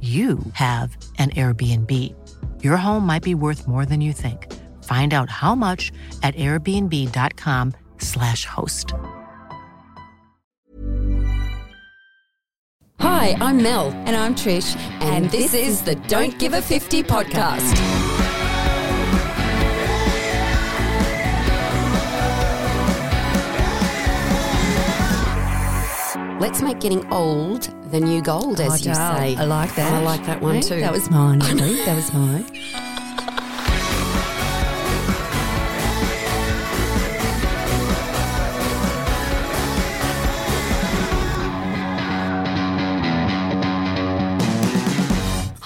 you have an Airbnb. Your home might be worth more than you think. Find out how much at airbnb.com/slash host. Hi, I'm Mel. And I'm Trish. And, and this, this is the Don't Give a 50 podcast. Let's make getting old the new gold, as oh, you say. I like that. I like that one too. That was mine. that was mine.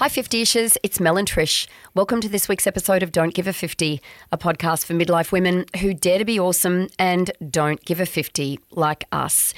Hi, 50ishers. It's Mel and Trish. Welcome to this week's episode of Don't Give a 50, a podcast for midlife women who dare to be awesome and don't give a 50 like us.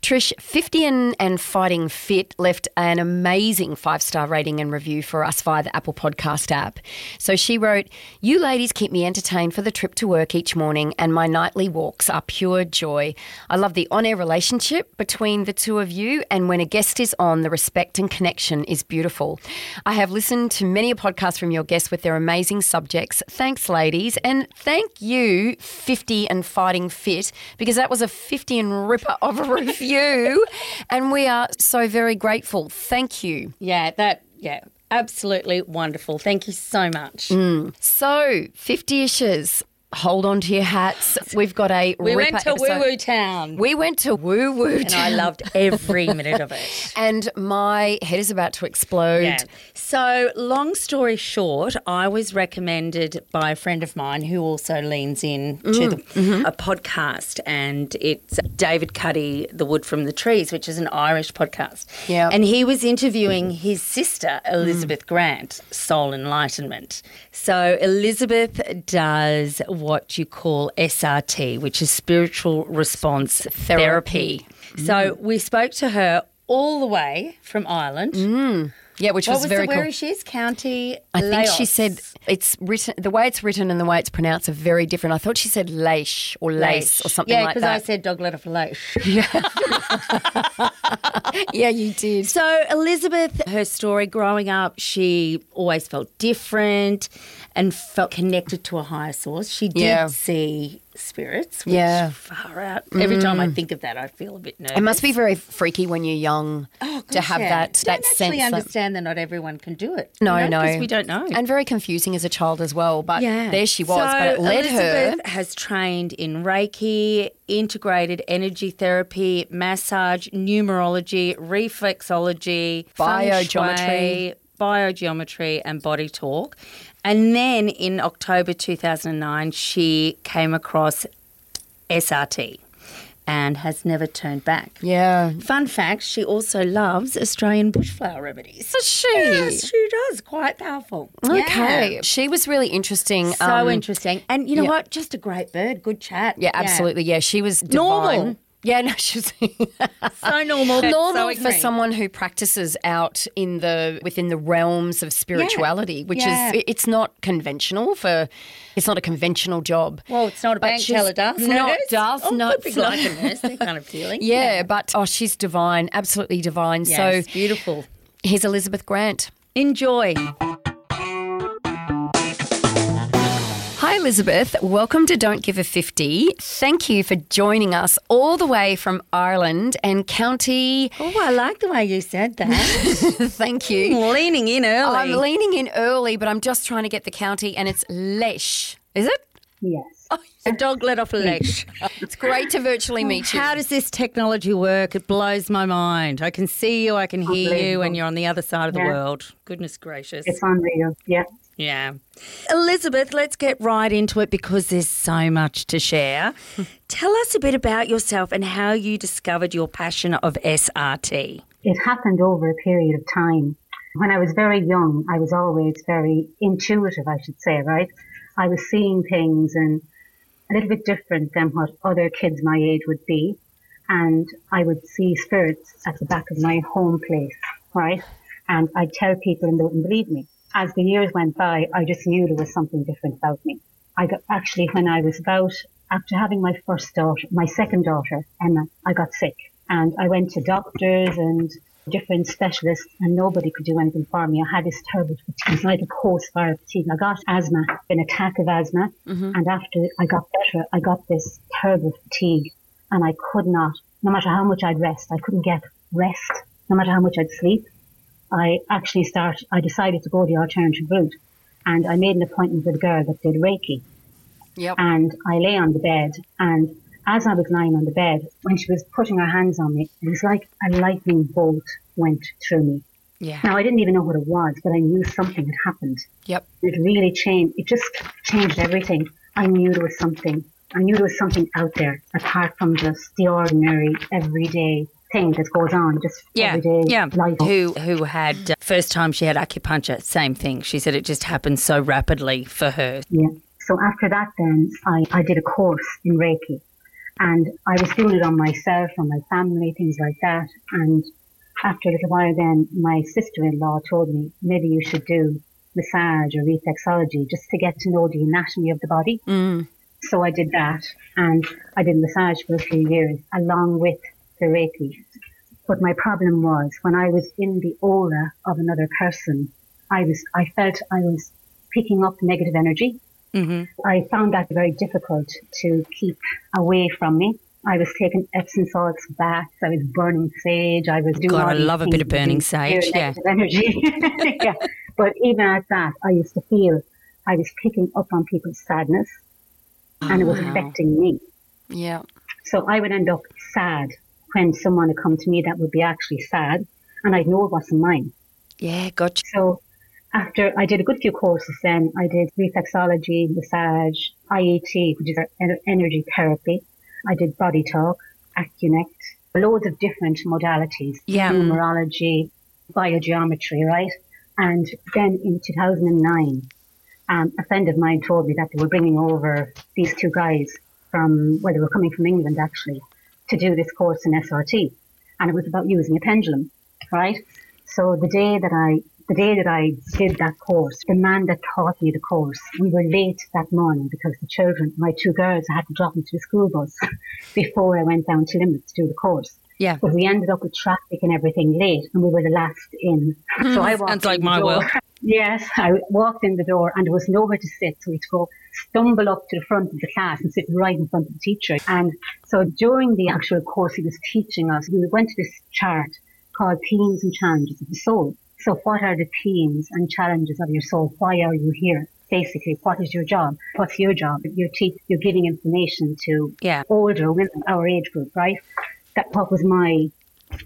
Trish, 50 and, and Fighting Fit left an amazing five star rating and review for us via the Apple Podcast app. So she wrote, You ladies keep me entertained for the trip to work each morning, and my nightly walks are pure joy. I love the on air relationship between the two of you, and when a guest is on, the respect and connection is beautiful. I have listened to many a podcast from your guests with their amazing subjects. Thanks, ladies. And thank you, 50 and Fighting Fit, because that was a 50 and ripper of a review. and we are so very grateful. Thank you. Yeah, that, yeah. Absolutely wonderful. Thank you so much. Mm. So, 50 ishes hold on to your hats. We've got a we went to Woo Woo Town. We went to Woo Woo and I loved every minute of it. and my head is about to explode. Yeah. So, long story short, I was recommended by a friend of mine who also leans in mm. to the, mm-hmm. a podcast, and it's David Cuddy, The Wood from the Trees, which is an Irish podcast. Yeah. And he was interviewing his sister, Elizabeth mm. Grant, Soul Enlightenment. So, Elizabeth does what you call SRT, which is spiritual response therapy. therapy. So mm. we spoke to her all the way from Ireland. Mm. Yeah, which what was, was very the, cool. Where is, County. I think she said it's written. The way it's written and the way it's pronounced are very different. I thought she said Lace or Lace or something yeah, like that. Yeah, because I said dog letter for Lace. Yeah. yeah, you did. So Elizabeth, her story growing up, she always felt different and felt connected to a higher source. She did yeah. see spirits. yeah, far out. Mm. Every time I think of that, I feel a bit nervous. It must be very freaky when you're young oh, to have yeah. that that don't sense. Understand that not everyone can do it. No, you know, no, we don't know, and very confusing as a child as well. But yeah. there she was. So but it led Elizabeth her. has trained in Reiki, integrated energy therapy, massage, numerology, reflexology, biogeometry. biogeometry and body talk. And then in October 2009, she came across SRT and has never turned back. Yeah. Fun fact, she also loves Australian bushflower remedies. Does she? Yes, she does. Quite powerful. Okay. Yeah. She was really interesting. So um, interesting. And you know yeah. what? Just a great bird. Good chat. Yeah, absolutely. Yeah, she was divine. Normal. Yeah, no, she's so normal. normal so for someone who practices out in the within the realms of spirituality, Yeah. which Yeah. is it's not conventional for it's not a conventional job. Well, it's not a bank teller does. Not nurse. does Oh, not could like a nurse, that kind of feeling. Yeah, but oh, she's divine, absolutely divine. Yes, so beautiful. Here's Elizabeth Grant. Enjoy. Hi, Elizabeth. Welcome to Don't Give a 50. Thank you for joining us all the way from Ireland and County. Oh, I like the way you said that. Thank you. Leaning in early. I'm leaning in early, but I'm just trying to get the county, and it's Laois. Is it? Yes. the dog let off a leash. It's great to virtually meet you. How does this technology work? It blows my mind. I can see you, I can hear you, and you're on the other side of the Yeah. world. Goodness gracious. It's unreal. Yeah. Yeah. Elizabeth, let's get right into it because there's so much to share. Tell us a bit about yourself and how you discovered your passion of SRT. It happened over a period of time. When I was very young, I was always very intuitive, I should say, right? I was seeing things and a little bit different than what other kids my age would be. And I would see spirits at the back of my home place, right? And I'd tell people and they wouldn't believe me. As the years went by, I just knew there was something different about me. I got actually when I was about after having my first daughter, my second daughter, Emma, I got sick and I went to doctors and different specialists and nobody could do anything for me. I had this terrible fatigue, like a post-viral fatigue. I got asthma, an attack of asthma, mm-hmm. and after I got better, I got this terrible fatigue and I could not, no matter how much I'd rest, I couldn't get rest, no matter how much I'd sleep. I actually start, I decided to go the alternative route and I made an appointment with a girl that did Reiki Yep. and I lay on the bed and as I was lying on the bed, when she was putting her hands on me, it was like a lightning bolt went through me. Yeah. Now I didn't even know what it was, but I knew something had happened. Yep. It really changed. It just changed everything. I knew there was something. I knew there was something out there apart from just the ordinary, everyday thing that goes on, just Yeah, everyday yeah. life. Who who had uh, first time she had acupuncture? Same thing. She said it just happened so rapidly for her. Yeah. So after that, then I, I did a course in Reiki, and I was doing it on myself, on my family, things like that. And after a little while, then my sister-in-law told me maybe you should do massage or reflexology just to get to know the anatomy of the body. So I did that, and I did massage for a few years along with Reiki. But my problem was when I was in the aura of another person, I was I felt I was picking up negative energy. Mm-hmm. I found that very difficult to keep away from me. I was taking Epsom salts baths. I was burning sage. I was doing. God, I love a bit of burning sage, yeah. negative energy. yeah, but even at that, I used to feel I was picking up on people's sadness, and it was affecting me. Yeah. So I would end up sad when someone had come to me that would be actually sad, and I'd know it wasn't mine. Yeah, gotcha. So after I did a good few courses, then I did reflexology, massage, IET, which is energy therapy. I did body talk, Acunect, loads of different modalities. Yeah. Numerology, biogeometry, right? And then in 2009, um, a friend of mine told me that they were bringing over these two guys from, well, they were coming from England actually, to do this course in SRT. And it was about using a pendulum, right? So the day that I, the day that I did that course, the man that taught me the course, we were late that morning because the children, my two girls, I had to drop them to the school bus before I went down to Limerick to do the course. Yeah. But we ended up with traffic and everything late, and we were the last in. Hmm. So I walked Sounds like my door. world. Yes, I walked in the door, and there was nowhere to sit, so we had to go stumble up to the front of the class and sit right in front of the teacher. And so during the actual course he was teaching us, we went to this chart called Themes and Challenges of the Soul. So what are the themes and challenges of your soul? Why are you here? Basically, what is your job? What's your job? You're, te- you're giving information to Yeah. older women, our age group, right? That what was my,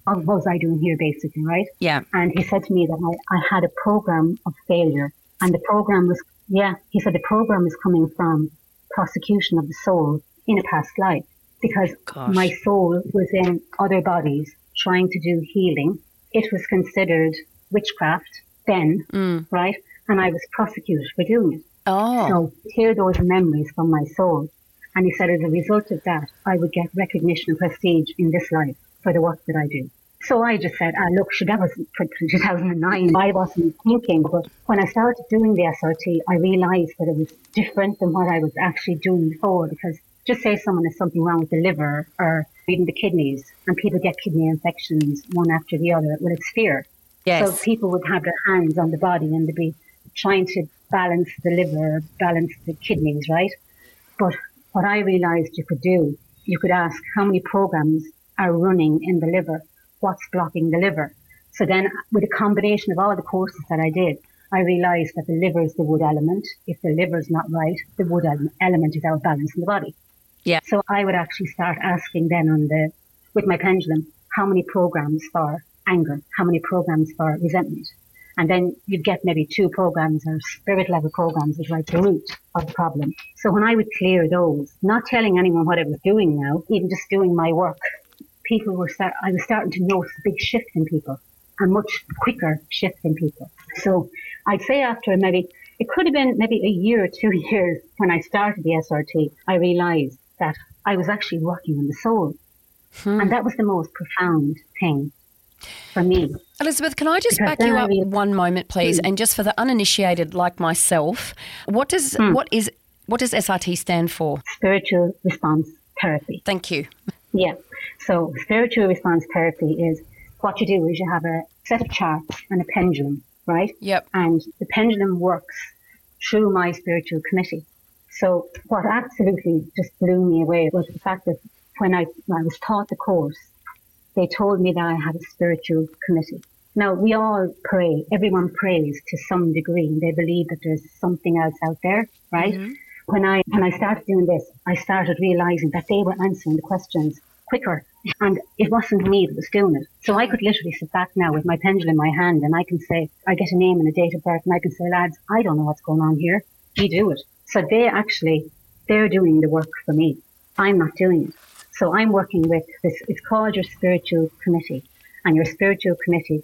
what was I doing here, basically, right? Yeah. And he said to me that I, I had a program of failure, and the program was, yeah, he said the program is coming from prosecution of the soul in a past life because Gosh. my soul was in other bodies trying to do healing. It was considered witchcraft then, mm. right? And I was prosecuted for doing it. Oh. So clear those memories from my soul. And he said as a result of that, I would get recognition and prestige in this life for the work that I do. So I just said, ah, look, that was for 2009. I wasn't thinking, but when I started doing the SRT, I realized that it was different than what I was actually doing before because just say someone has something wrong with the liver or even the kidneys and people get kidney infections one after the other. Well, it's fear. Yes. So people would have their hands on the body and they'd be trying to balance the liver, balance the kidneys, right? But what I realized you could do, you could ask how many programs are running in the liver, what's blocking the liver. So then with a combination of all the courses that I did, I realized that the liver is the wood element. If the liver is not right, the wood element is out of balance in the body. Yeah. So I would actually start asking then on the, with my pendulum, how many programs for anger, how many programs for resentment. And then you'd get maybe two programs or spirit level programs is like the root of the problem. So when I would clear those, not telling anyone what I was doing now, even just doing my work, people were start, I was starting to notice a big shift in people, a much quicker shift in people. So I'd say after maybe, it could have been maybe a year or two years when I started the SRT, I realized that I was actually working on the soul. Hmm. And that was the most profound thing for me. Elizabeth, can I just because back you up one moment, please? Mm. And just for the uninitiated like myself, what does mm. what is what does SRT stand for? Spiritual response therapy. Thank you. Yeah. So spiritual response therapy is what you do is you have a set of charts and a pendulum, right? Yep. And the pendulum works through my spiritual committee. So what absolutely just blew me away was the fact that when I, when I was taught the course, they told me that I had a spiritual committee. Now we all pray. Everyone prays to some degree. They believe that there's something else out there, right? Mm-hmm. When I when I started doing this, I started realizing that they were answering the questions quicker, and it wasn't me that was doing it. So I could literally sit back now with my pendulum in my hand, and I can say, I get a name and a date of birth, and I can say, lads, I don't know what's going on here. You do it. So they actually they're doing the work for me. I'm not doing it. So I'm working with this, it's called your spiritual committee. And your spiritual committee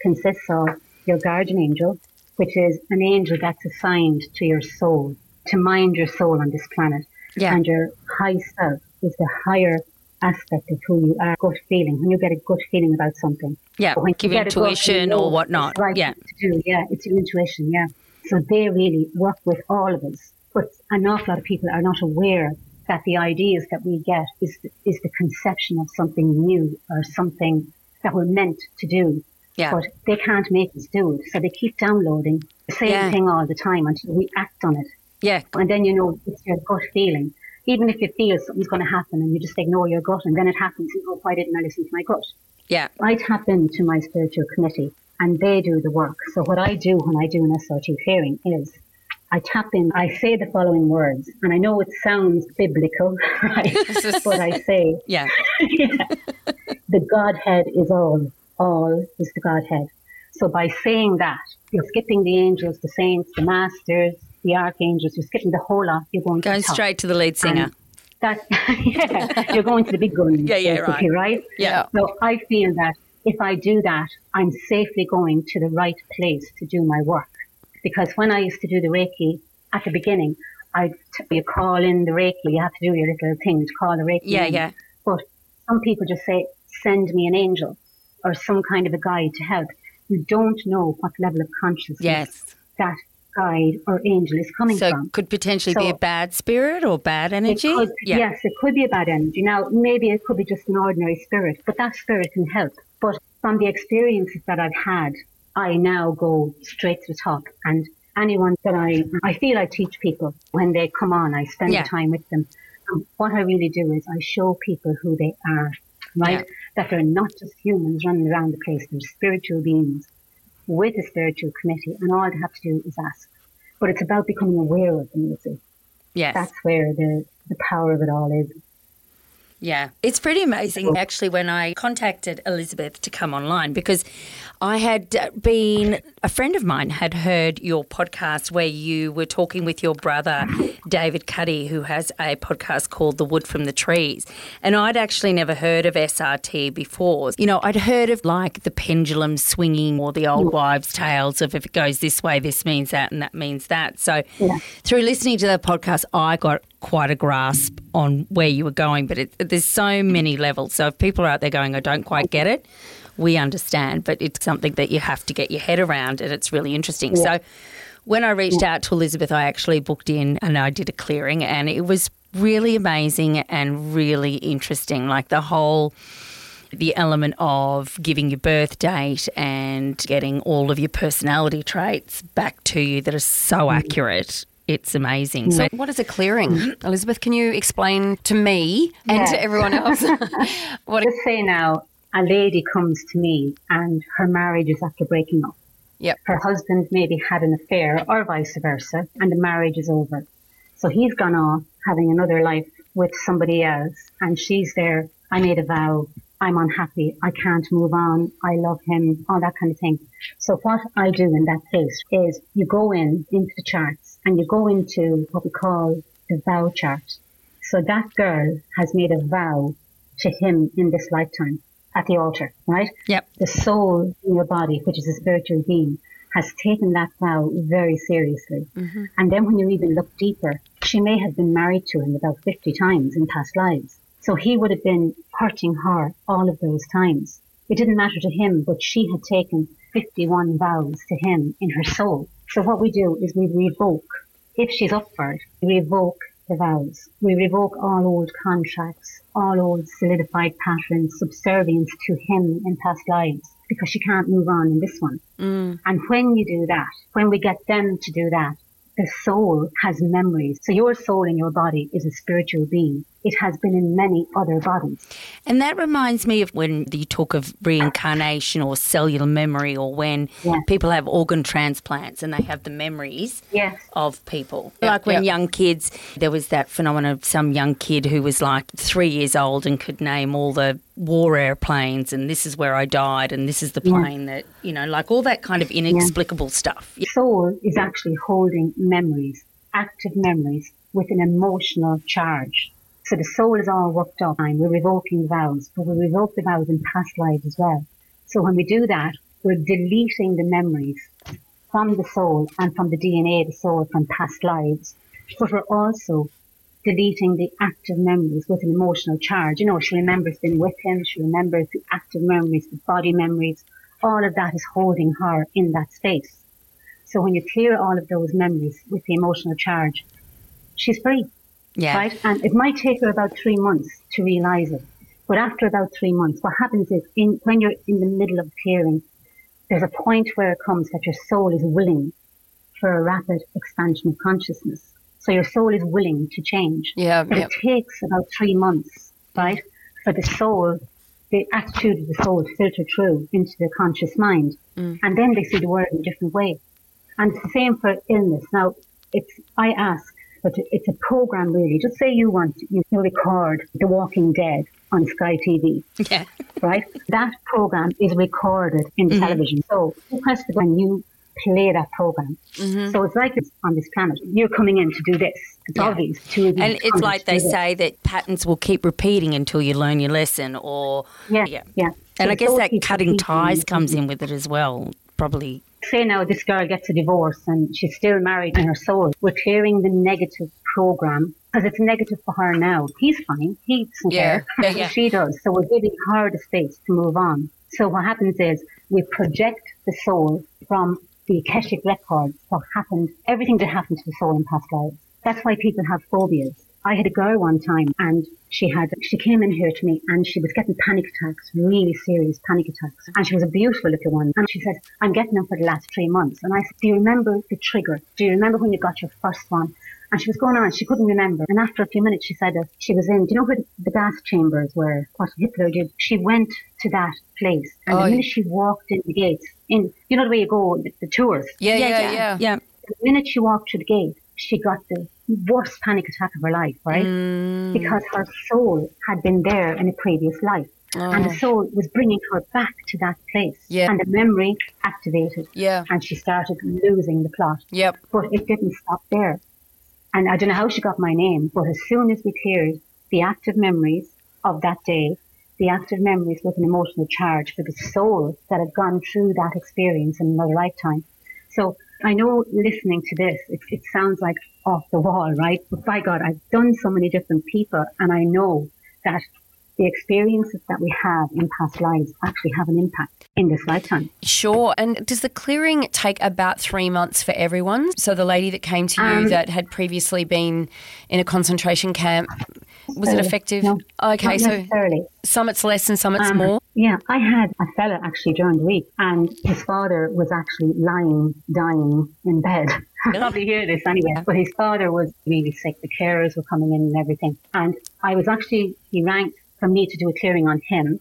consists of your guardian angel, which is an angel that's assigned to your soul, to mind your soul on this planet. Yeah. And your high self is the higher aspect of who you are, gut feeling, when you get a gut feeling about something. Yeah, when give intuition or whatnot. Right yeah. To do. Yeah, it's your intuition, yeah. So they really work with all of us. But an awful lot of people are not aware that the ideas that we get is the, is the conception of something new or something that we're meant to do. Yeah. But they can't make us do it. So they keep downloading the same yeah. thing all the time until we act on it. Yeah. And then you know it's your gut feeling. Even if you feel something's going to happen and you just ignore your gut and then it happens and oh, go, why didn't I listen to my gut? Yeah. I tap into my spiritual committee and they do the work. So what I do when I do an SRT hearing is I tap in, I say the following words, and I know it sounds biblical, right? but I say, yeah. yeah. the Godhead is all, all is the Godhead. So by saying that, you're skipping the angels, the saints, the masters, the archangels, you're skipping the whole lot, you're going, going to straight to the lead singer. And that, yeah, you're going to the big guns. yeah, yeah, right. right? Yeah. So I feel that if I do that, I'm safely going to the right place to do my work. Because when I used to do the Reiki at the beginning, I'd you call in the Reiki, you have to do your little thing to call the Reiki. Yeah, in. yeah. But some people just say, send me an angel or some kind of a guide to help. You don't know what level of consciousness yes. that guide or angel is coming so from. So could potentially so be a bad spirit or bad energy? Could, yeah. Yes, it could be a bad energy. Now, maybe it could be just an ordinary spirit, but that spirit can help. But from the experiences that I've had I now go straight to the top and anyone that I, I feel I teach people when they come on, I spend yeah. time with them. And what I really do is I show people who they are, right? Yeah. That they're not just humans running around the place, they're spiritual beings with a spiritual committee and all they have to do is ask. But it's about becoming aware of them, you see. Yes. That's where the, the power of it all is. Yeah, it's pretty amazing actually when I contacted Elizabeth to come online because I had uh, been, a friend of mine had heard your podcast where you were talking with your brother, David Cuddy, who has a podcast called The Wood from the Trees. And I'd actually never heard of SRT before. You know, I'd heard of like the pendulum swinging or the old wives' tales of if it goes this way, this means that and that means that. So yeah. through listening to the podcast, I got quite a grasp on where you were going, but it, there's so many levels. So if people are out there going, I don't quite get it, we understand, but it's something that you have to get your head around, and it's really interesting. Yeah. So, when I reached out to Elizabeth, I actually booked in and I did a clearing, and it was really amazing and really interesting. Like the whole the element of giving your birth date and getting all of your personality traits back to you that are so mm. accurate. It's amazing. So, What is a clearing? Elizabeth, can you explain to me and to everyone else what a say now a lady comes to me and her marriage is after breaking up. Yep. Her husband maybe had an affair or vice versa and the marriage is over. So he's gone off having another life with somebody else and she's there. I made a vow. I'm unhappy. I can't move on. I love him. All that kind of thing. So what I do in that case is you go in into the charts and you go into what we call the vow chart. So that girl has made a vow to him in this lifetime at the altar, right? Yep. The soul in your body, which is a spiritual being, has taken that vow very seriously. Mm-hmm. And then when you even look deeper, she may have been married to him about 50 times in past lives. So he would have been hurting her all of those times. It didn't matter to him, but she had taken 51 vows to him in her soul. So what we do is we revoke, if she's up for it, we revoke the vows. We revoke all old contracts, all old solidified patterns, subservience to him in past lives, because she can't move on in this one. Mm. And when you do that, when we get them to do that, the soul has memories. So your soul in your body is a spiritual being. It has been in many other bodies. And that reminds me of when you talk of reincarnation or cellular memory, or when Yeah. people have organ transplants and they have the memories Yes. of people. like when yeah. young kids, there was that phenomenon of some young kid who was like three years old and could name all the war airplanes, and this is where I died, and this is the plane that, you know, like all that kind of inexplicable stuff. soul is actually holding memories, active memories with an emotional charge. So the soul is all worked up and we're revoking vows, but we revoke the vows in past lives as well. So when we do that, we're deleting the memories from the soul and from the DNA of the soul from past lives, but we're also deleting the active memories with an emotional charge. You know, she remembers being with him, she remembers the active memories, the body memories. All of that is holding her in that space. So when you clear all of those memories with the emotional charge, she's free, Yeah. right? And it might take her about three months to realize it. But after about three months, what happens is in, when you're in the middle of clearing, there's a point where it comes that your soul is willing for a rapid expansion of consciousness. So your soul is willing to change. Yeah, But yeah. it takes about three months, right, for the soul, the attitude of the soul to filter through into the conscious mind. Mm. And then they see the world in a different way. And it's the same for illness. Now, it's, I ask, but it's a program really. Just say you want, you record The Walking Dead on Sky TV Yeah. right? That program is recorded in Mm-hmm. television. So you press the button, you play that program. Mm-hmm. So it's like it's on this planet. You're coming in to do this. It's Yeah. obvious. You And it's like they say that patterns will keep repeating until you learn your lesson, or Yeah, yeah. yeah. And I guess that cutting ties comes in with it as well, probably. Say now this girl gets a divorce and she's still married in her soul. We're clearing the negative program because it's negative for her now. He's fine. He doesn't Yeah, care. yeah, she does. So we're giving her the space to move on. So what happens is we project the soul from the Akashic records, what happened, everything that happened to the soul in past lives. That's why people have phobias. I had a girl one time and she had, she came in here to me and she was getting panic attacks, really serious panic attacks. And she was a beautiful little one. And she said, I'm getting them for the last three months. And I said, do you remember the trigger? Do you remember when you got your first one? And she was going on, she couldn't remember. And after a few minutes, she said that she was in, do you know where the gas chambers were, what Hitler did? She went to that place. And Oh, the yeah. minute she walked in the gates, in, you know the way you go, the, the tours, Yeah, yeah, yeah. yeah. the minute she walked through the gate, she got the worst panic attack of her life, right? Mm. Because her soul had been there in a previous life. And the soul was bringing her back to that place. Oh. Yeah. And the memory activated. Yeah. And she started losing the plot. Yep. But it didn't stop there. And I don't know how she got my name, but as soon as we cleared the active memories of that day, the active memories with an emotional charge for the soul that had gone through that experience in another lifetime. So I know listening to this, it, it sounds like off the wall, right? But by God, I've done so many different people and I know that the experiences that we have in past lives actually have an impact in this lifetime. Sure. And does the clearing take about three months for everyone? So the lady that came to you Um, that had previously been in a concentration camp, was it effective? no, okay, so some it's less and some it's Um, more. Yeah, I had a fella actually during the week, and his father was actually lying, dying in bed. I'll probably hear this anyway, but his father was really sick. The carers were coming in and everything. And I was actually, he rang for me to do a clearing on him.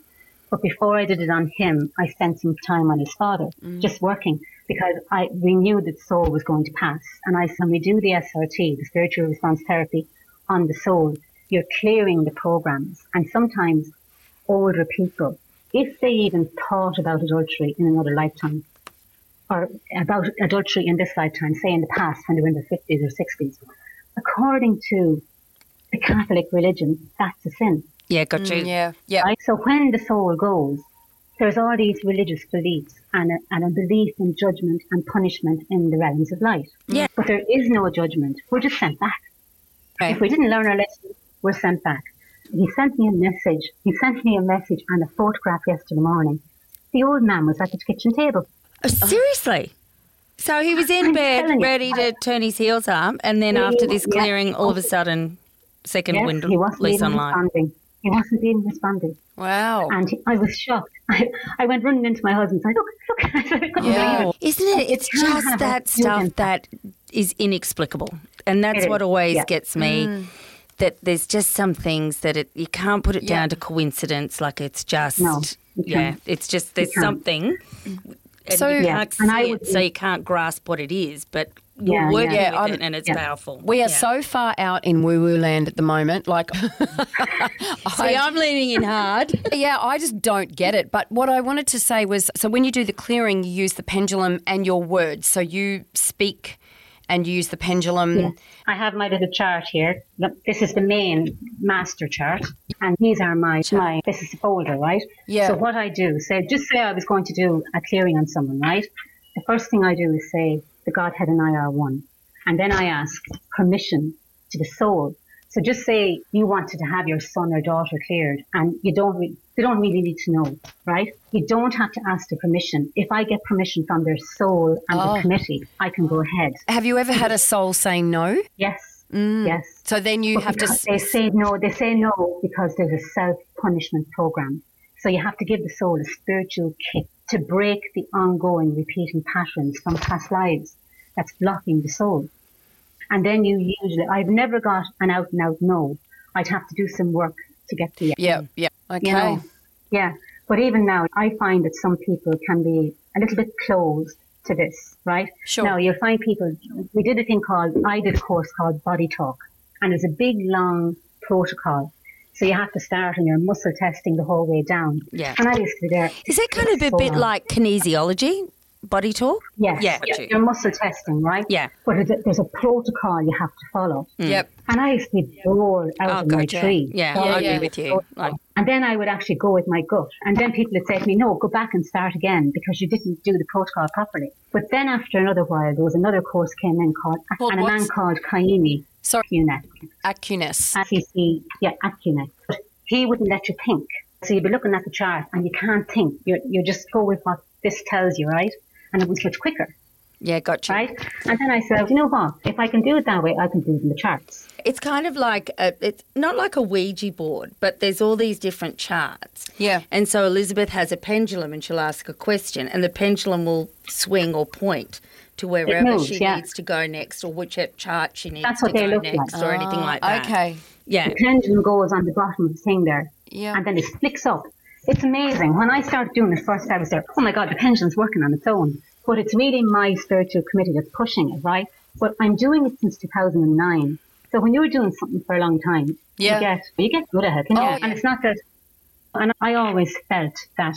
But before I did it on him, I spent some time on his father, just working, because I we knew that soul was going to pass. And I said, when we do the SRT, the spiritual response therapy, on the soul, you're clearing the programs. And sometimes older people, if they even thought about adultery in another lifetime, or about adultery in this lifetime, say in the past when they were in their 50s or 60s, according to the Catholic religion, that's a sin. Yeah, got mm, you. Yeah, yeah. Right? So when the soul goes, there's all these religious beliefs and a, and a belief in judgment and punishment in the realms of life. Yeah. But there is no judgment. We're just sent back. Right. If we didn't learn our lesson, we're sent back. He sent me a message. He sent me a message and a photograph yesterday morning. The old man was at the kitchen table. Oh, seriously? So he was in I'm bed, ready to turn his heels up, and then Yeah, after this yeah. clearing, all of a sudden, second Yes, window he wasn't lease even online. responding. He wasn't even responding. Wow. And he, I was shocked. I, I went running into my husband and said, look, look. I said, I couldn't Yeah. believe it. Isn't it? It's just that stuff that is inexplicable. And that's what always yeah. gets me. Mm. That there's just some things that it you can't put it Yeah. down to coincidence. Like it's just No, yeah, it's just there's something. And So- you can't and see I it, would- so you can't grasp what it is. But you're Yeah, working yeah. Yeah, with it, and it's yeah. powerful. We are Yeah. so far out in woo woo land at the moment. Like, See, I'm leaning in hard. yeah, I just don't get it. But what I wanted to say was so when you do the clearing, you use the pendulum and your words. So you speak and use the pendulum. I have my little chart here. Look, This is the main master chart, and these are my my. This is the folder, right? Yeah. So what I do, say, just say I was going to do a clearing on someone, right? The first thing I do is say the Godhead and I are one, and then I ask permission to the soul. So just say you wanted to have your son or daughter cleared, and you don't. Re- they don't really need to know, right? You don't have to ask the permission. If I get permission from their soul and Oh. the committee, I can go ahead. Have you ever had a soul say no? Yes. Mm. Yes. So then you have to. They say no. They say no because there's a self punishment program. So you have to give the soul a spiritual kick to break the ongoing repeating patterns from past lives that's blocking the soul. And then you usually, I've never got an out and out no. I'd have to do some work to get to the Yeah, yeah. Okay. you know, yeah. But even now, I find that some people can be a little bit closed to this, right? Sure. Now you'll find people. We did a thing called I did a course called Body Talk, and it's a big long protocol. So you have to start and you're muscle testing the whole way down. Yeah. And I used to be there. Is that kind of a So bit long. like kinesiology, body talk? Yes. Yeah. You're muscle testing, right? Yeah. But there's a- there's a protocol you have to follow. Mm. Yep. And I used to be bored out Oh, of my gotcha. tree. Yeah, following I agree the with you. Like- and then I would actually go with my gut. And then people would say to me, no, go back and start again because you didn't do the protocol properly. But then after another while, there was another course came in called, Called and a man called Kaimi Sorry, Acunet. Acunis. ACC, yeah, Acunet. But he wouldn't let you think. So you'd be looking at the chart and you can't think. You you just go with what this tells you, right? And it was much quicker, Yeah, gotcha. right? And then I said, you know what? If I can do it that way, I can do it in the charts. It's kind of like a, it's not like a Ouija board, but there's all these different charts. Yeah. And so Elizabeth has a pendulum and she'll ask a question, and the pendulum will swing or point to wherever moves, she yeah. needs to go next, or which chart she needs That's to what they go look like. next, or anything like ah, that. Okay. Yeah. The pendulum goes on the bottom of the thing there. Yeah. And then it flicks up. It's amazing. When I started doing it first, I was there, oh my God, the pendulum's working on its own. But it's really my spiritual committee that's pushing it, right? But I'm doing it since 2009. So when you're doing something for a long time, Yeah. you get you get good at it. you know? Oh, yeah. And it's not that. And I always felt that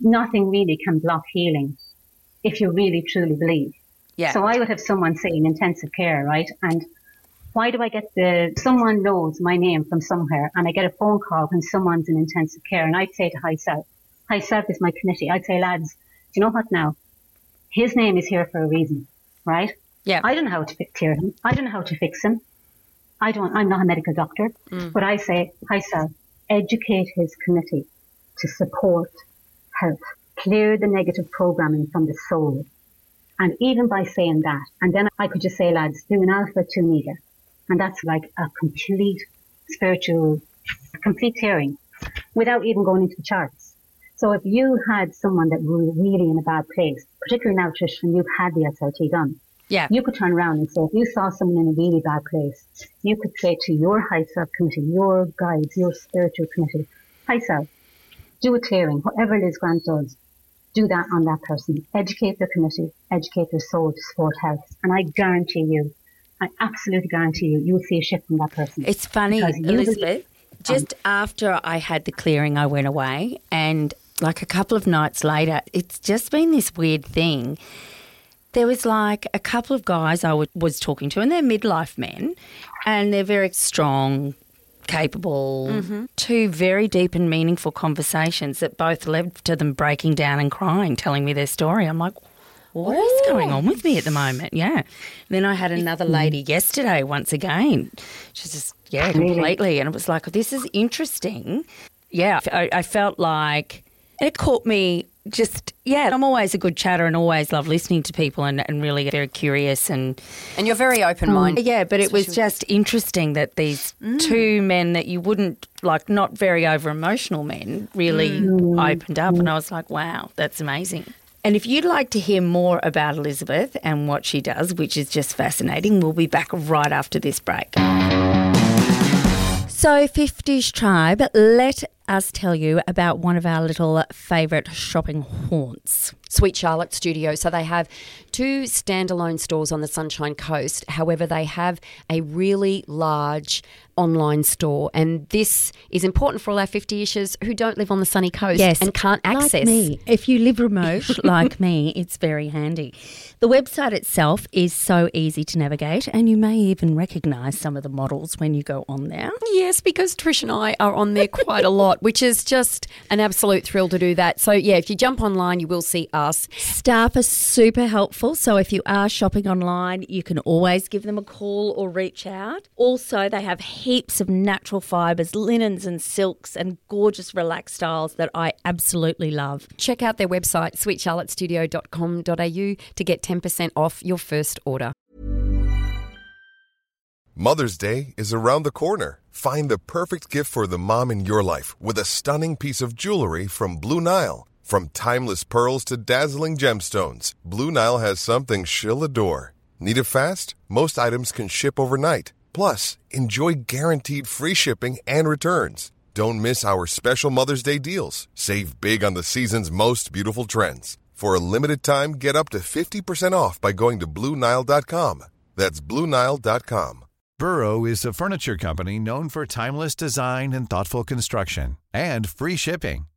nothing really can block healing if you really truly believe. Yeah. So I would have someone say in intensive care, right? And why do I get the someone knows my name from somewhere and I get a phone call when someone's in intensive care and I'd say to High Self, High Self is my committee. I'd say, lads, do you know what now? His name is here for a reason, right? Yeah. I don't know how to clear him. I don't know how to fix him. I don't, I'm not a medical doctor, mm. but I say, High Self, educate his committee to support health, clear the negative programming from the soul. And even by saying that, and then I could just say, lads, do an alpha to omega. And that's like a complete spiritual, a complete clearing without even going into the charts. So if you had someone that was really in a bad place, particularly now, Trish, when you've had the SRT done, Yeah. you could turn around and say, if you saw someone in a really bad place, you could say to your high self committee, your guides, your spiritual committee, high self, do a clearing, whatever Liz Grant does, do that on that person. Educate their committee, educate their soul to support health. And I guarantee you, I absolutely guarantee you, you'll see a shift from that person. It's funny, Because you Elizabeth. Just after I had the clearing, I went away, and like a couple of nights later, it's just been this weird thing. There was like a couple of guys I w- was talking to, and they're midlife men, and they're very strong, capable, mm-hmm. two very deep and meaningful conversations that both led to them breaking down and crying, telling me their story. I'm like, what is going on with me at the moment? Yeah. Then I had another lady yesterday once again. She's just, yeah, completely. And it was like, this is interesting. Yeah, I, I felt like it caught me just, yeah, I'm always a good chatter and always love listening to people and, and really very curious and And you're very open minded. Hmm. yeah, but it was just interesting that these mm. two men that you wouldn't like, not very over emotional men, really mm. opened up. And mm. I was like, wow, that's amazing. And if you'd like to hear more about Elizabeth and what she does, which is just fascinating, we'll be back right after this break. So, 50s Tribe, let us tell you about one of our little favourite shopping haunts. Sweet Charlotte Studio. So they have two standalone stores on the Sunshine Coast. However, they have a really large online store. And this is important for all our 50 ishers who don't live on the sunny coast yes, and can't access. Like me. If you live remote, like me, it's very handy. The website itself is so easy to navigate, and you may even recognise some of the models when you go on there. Yes, because Trish and I are on there quite a lot, which is just an absolute thrill to do that. So, yeah, if you jump online, you will see us. Staff are super helpful, so if you are shopping online, you can always give them a call or reach out. Also, they have heaps of natural fibres, linens, and silks, and gorgeous relaxed styles that I absolutely love. Check out their website, sweetcharlottestudio.com.au, to get 10% off your first order. Mother's Day is around the corner. Find the perfect gift for the mom in your life with a stunning piece of jewelry from Blue Nile. From timeless pearls to dazzling gemstones, Blue Nile has something she'll adore. Need it fast? Most items can ship overnight. Plus, enjoy guaranteed free shipping and returns. Don't miss our special Mother's Day deals. Save big on the season's most beautiful trends. For a limited time, get up to 50% off by going to BlueNile.com. That's BlueNile.com. Burrow is a furniture company known for timeless design and thoughtful construction and free shipping,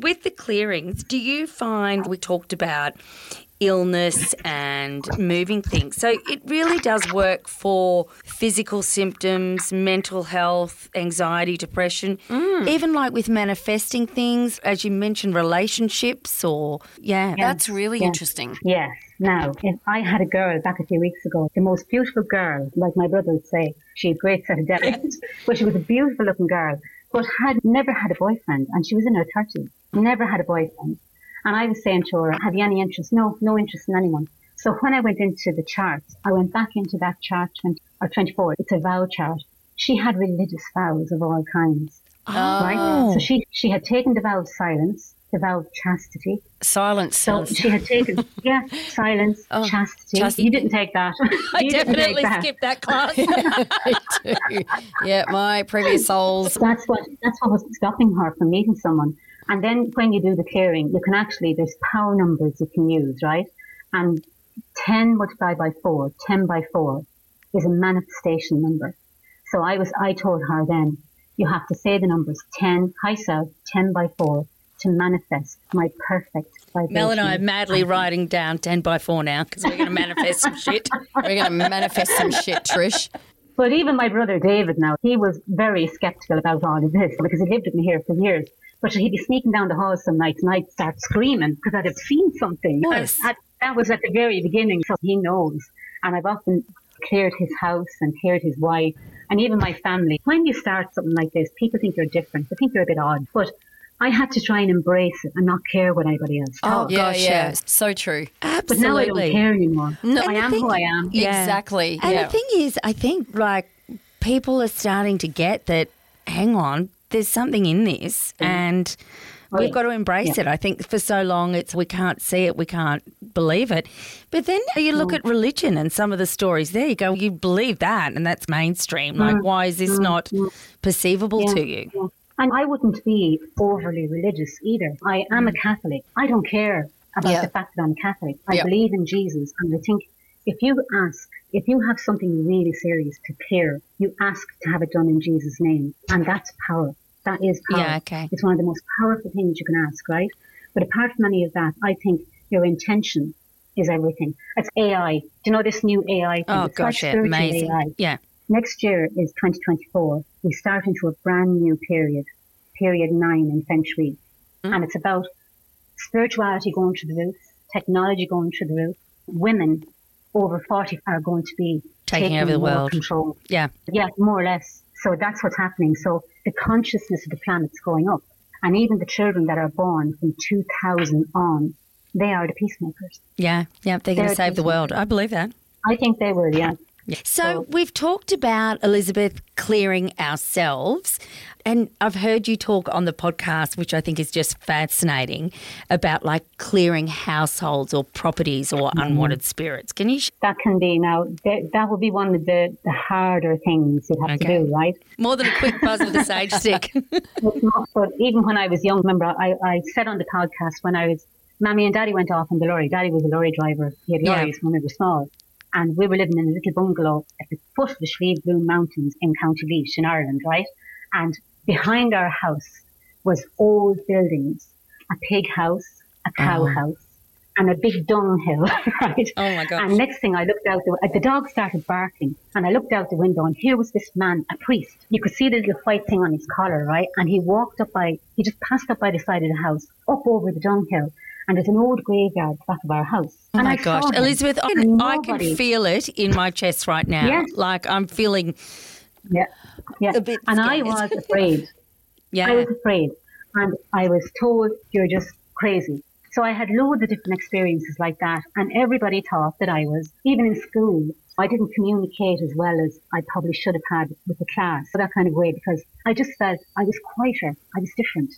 With the clearings, do you find we talked about illness and moving things? So it really does work for physical symptoms, mental health, anxiety, depression, mm. even like with manifesting things, as you mentioned, relationships or, yeah. That's really Yeah. interesting. Yes. Now, if I had a girl back a few weeks ago, the most beautiful girl, like my brother would say, she had great set of depth, but she was a beautiful looking girl, but had never had a boyfriend, and she was in her thirties, never had a boyfriend. And I was saying to her, "Have you any interest?" No, no interest in anyone. So when I went into the chart, I went back into that chart 20, or 24. It's a vow chart. She had religious vows of all kinds. Right? Oh. So she, she had taken the vow of silence, the vow of chastity, Silence so she had taken, yeah, silence, oh, chastity. chastity. You didn't take that. You didn't take that. that class. I do. Yeah, my previous souls. That's what that's what was stopping her from meeting someone. And then when you do the clearing, you can actually there's power numbers you can use, right? And ten multiplied by four, 10 by four, is a manifestation number. So I was I told her then you have to say the numbers ten high self, ten by four to manifest my perfect vibration. Mel and I are madly writing down 10 by 4 now because we're going to manifest some shit. We're going to manifest some shit, Trish. But even my brother David now, he was very skeptical about all of this because he lived with me here for years. But he'd be sneaking down the hall some nights and I'd start screaming because I'd have seen something. Yes. That was at the very beginning, so he knows. And I've often cleared his house and cleared his wife and even my family. When you start something like this, people think you're different. They think you're a bit odd. But I had to try and embrace it and not care what anybody else Oh, yeah, gosh, yeah. yeah. So true. Absolutely. But now I don't Absolutely. care anymore. No. I And the am thing- who I am. Exactly, And yeah. the thing is, I think like people are starting to get that. Hang on, there's something in this, mm. and Oh, we've yeah. got to embrace it. I think for so long it's we can't see it, we can't believe it. But then you look at religion and some of the stories there, you go, you believe that, and that's mainstream. Like, mm. why is this mm. not perceivable Yeah, to you? And I wouldn't be overly religious either. I am a mm. Catholic. I don't care about Yeah. the fact that I'm Catholic. I Yeah. believe in Jesus. And I think if you ask, if you have something really serious to clear, you ask to have it done in Jesus' name. And that's power. That is power. Yeah, okay. It's one of the most powerful things you can ask, right? But apart from any of that, I think your intention is everything. It's AI. Do you know this new AI thing? Oh It's like gosh, yeah, spiritual amazing. AI Yeah, next year is 2024. We start into a brand new period, period nine in Feng Shui. Mm. And it's about spirituality going through the roof, technology going through the roof. Women over 40 are going to be Taking over the world. control. yeah. Yeah, more or less. So that's what's happening. So the consciousness of the planet's going up. And even the children that are born from 2000 on, they are the peacemakers. Yeah, yeah, they're going to save the world. I believe that. I think they will, yeah. So we've talked about Elizabeth clearing ourselves, and I've heard you talk on the podcast, which I think is just fascinating, about like clearing households or properties or mm-hmm. unwanted spirits. Can you? Sh- that can be now that, that would be one of the, the harder things you'd have Okay. to do right More than a quick buzz with a sage stick. Not, but even when i was young remember i, I said on the podcast when i was mommy and daddy went off in the lorry daddy was a lorry driver he had Yeah. lorries when we were small and we were living in a little bungalow at the foot of the Slieve Bloom Mountains in County Laois in Ireland, right? And behind our house was old buildings, a pig house, a cow Oh. house, and a big dunghill, right? Oh, my God. And next thing I looked out, the, uh, the dog started barking, and I looked out the window, and here was this man, a priest. You could see the little white thing on his collar, right? And he walked up by, he just passed up by the side of the house, up over the dunghill, and there's an old graveyard back of our house. Oh and my I gosh, Elizabeth, I can, I can feel it in my chest right now. Yes. Like I'm feeling, Yeah, yeah. and I was afraid. yeah. I was afraid, and I was told you're just crazy. So I had loads of different experiences like that, and everybody thought that I was, even in school, I didn't communicate as well as I probably should have had with the class, so that kind of way, because I just felt I was quieter, I was different.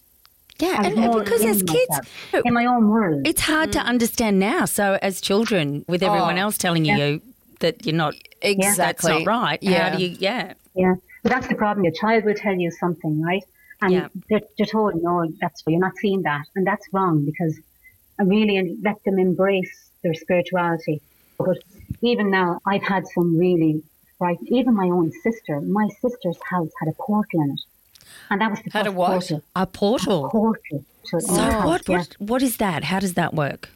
Yeah, and uh, more because as kids, myself, in my own world. It's hard to mm. understand now. So as children, with everyone Oh, else telling you that you're not, Exactly. that's not right. Yeah. How do you? Yeah. Yeah, but that's the problem. Your child will tell you something, right? And Yeah. they're, they're told, no, that's you're not seeing that, and that's wrong because I really let them embrace their spirituality. But even now, I've had some really right. Even my own sister, my sister's house had a portal in it, and that was the Had a what? portal. A portal. Portal. to So house, what, yeah. what? What is that? How does that work?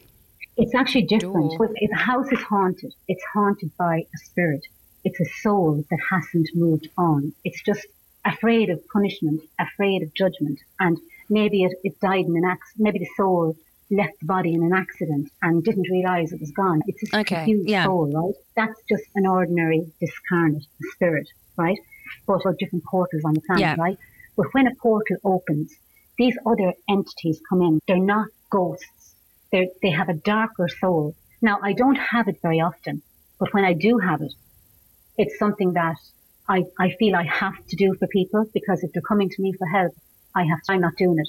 It's actually different. Door. If a house is haunted, it's haunted by a spirit. It's a soul that hasn't moved on. It's just afraid of punishment, afraid of judgment. And maybe it, it died in an accident. Maybe the soul left the body in an accident and didn't realize it was gone. It's just Okay, a confused yeah. soul, right? That's just an ordinary discarnate spirit, right? But are different portals on the planet, Yeah. right? But when a portal opens, these other entities come in. They're not ghosts. They're, they have a darker soul. Now, I don't have it very often, but when I do have it, it's something that I, I feel I have to do for people because if they're coming to me for help, I have to, I'm not doing it.